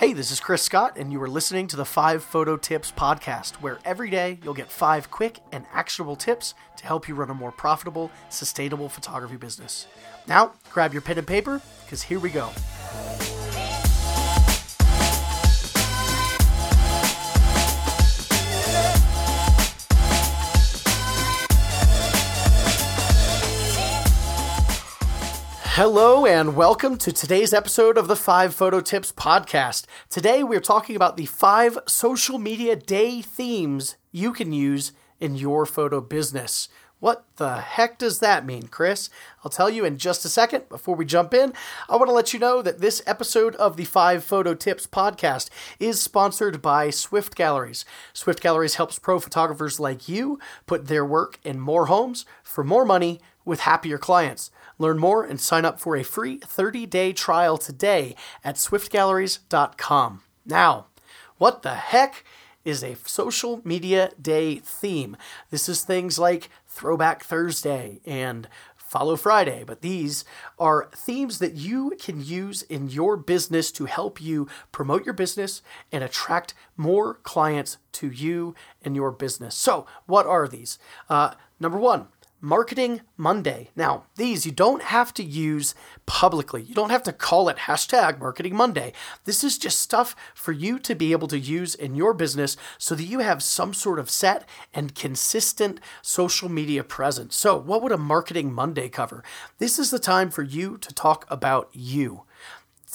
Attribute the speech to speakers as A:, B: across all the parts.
A: Hey, this is Chris Scott, and you are listening to the 5 Photo Tips podcast, where every day you'll get 5 quick and actionable tips to help you run a more profitable, sustainable photography business. Now, grab your pen and paper, because here we go. Hello and welcome to today's episode of the 5 Photo Tips podcast. Today we're talking about the 5 social media day themes you can use in your photo business. What the heck does that mean, Chris? I'll tell you in just a second. Before we jump in, I want to let you know that this episode of the 5 Photo Tips podcast is sponsored by Swift Galleries. Swift Galleries helps pro photographers like you put their work in more homes for more money with happier clients. Learn more and sign up for a free 30 day trial today at swiftgalleries.com. Now, what the heck is a social media day theme? This is things like Throwback Thursday and Follow Friday, but these are themes that you can use in your business to help you promote your business and attract more clients to you and your business. So, what are these? Uh, number one, Marketing Monday. Now, these you don't have to use publicly. You don't have to call it hashtag Marketing Monday. This is just stuff for you to be able to use in your business so that you have some sort of set and consistent social media presence. So, what would a Marketing Monday cover? This is the time for you to talk about you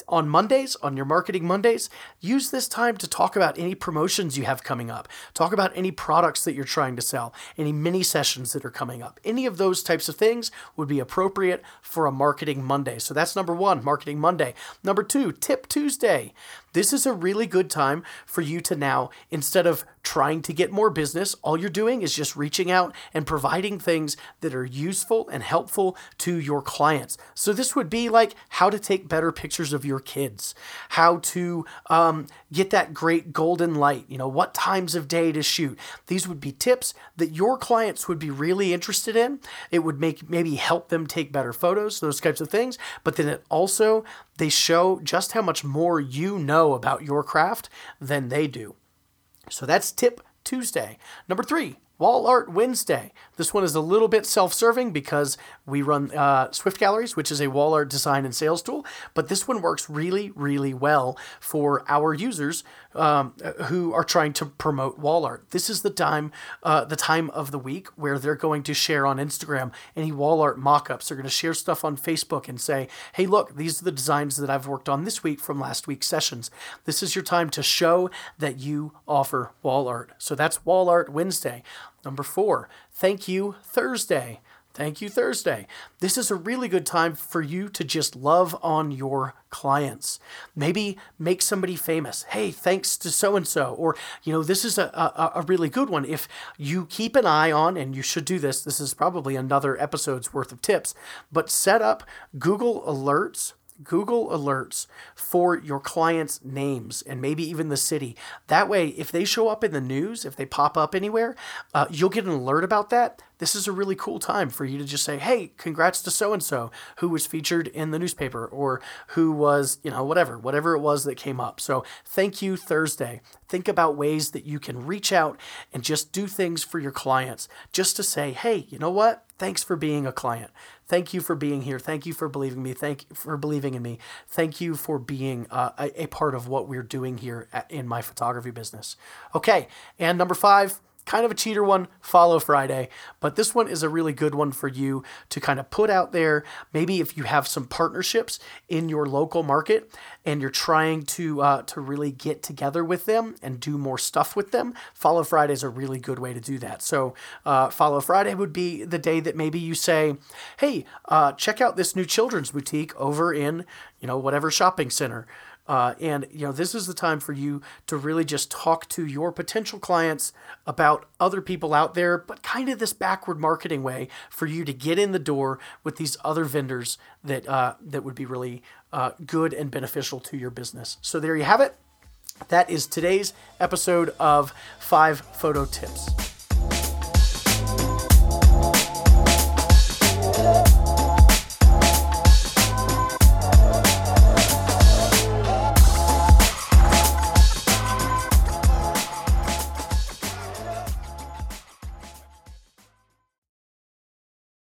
A: on Mondays, on your marketing Mondays, use this time to talk about any promotions you have coming up. Talk about any products that you're trying to sell, any mini sessions that are coming up. Any of those types of things would be appropriate for a marketing Monday. So that's number one, marketing Monday. Number two, tip Tuesday. This is a really good time for you to now, instead of trying to get more business, all you're doing is just reaching out and providing things that are useful and helpful to your clients. So, this would be like how to take better pictures of your kids, how to um, get that great golden light, you know, what times of day to shoot. These would be tips that your clients would be really interested in. It would make maybe help them take better photos, those types of things. But then it also they show just how much more you know about your craft than they do. So that's tip Tuesday. Number three, Wall Art Wednesday. This one is a little bit self serving because we run uh, Swift Galleries, which is a wall art design and sales tool, but this one works really, really well for our users um, who are trying to promote wall art. This is the time, uh, the time of the week where they're going to share on Instagram any wall art mock ups. They're going to share stuff on Facebook and say, hey, look, these are the designs that I've worked on this week from last week's sessions. This is your time to show that you offer wall art. So that's Wall Art Wednesday. Number four, thank you Thursday. Thank you Thursday. This is a really good time for you to just love on your clients. Maybe make somebody famous. Hey, thanks to so and so. Or, you know, this is a, a, a, really good one. If you keep an eye on, and you should do this, this is probably another episode's worth of tips, but set up Google Alerts Google alerts for your clients' names and maybe even the city. That way, if they show up in the news, if they pop up anywhere, uh, you'll get an alert about that. This is a really cool time for you to just say, hey, congrats to so and so who was featured in the newspaper or who was, you know, whatever, whatever it was that came up. So, thank you, Thursday. Think about ways that you can reach out and just do things for your clients just to say, hey, you know what? Thanks for being a client. Thank you for being here. Thank you for believing me. Thank you for believing in me. Thank you for being uh, a, a part of what we're doing here at, in my photography business. Okay, and number five, kind of a cheater one, Follow Friday, but this one is a really good one for you to kind of put out there. Maybe if you have some partnerships in your local market and you're trying to uh, to really get together with them and do more stuff with them, Follow Friday is a really good way to do that. So uh, Follow Friday would be the day that maybe you say, "Hey, uh, check out this new children's boutique over in you know whatever shopping center." Uh, and you know this is the time for you to really just talk to your potential clients about other people out there, but kind of this backward marketing way for you to get in the door with these other vendors that uh, that would be really uh, good and beneficial to your business. So there you have it. That is today's episode of Five Photo Tips.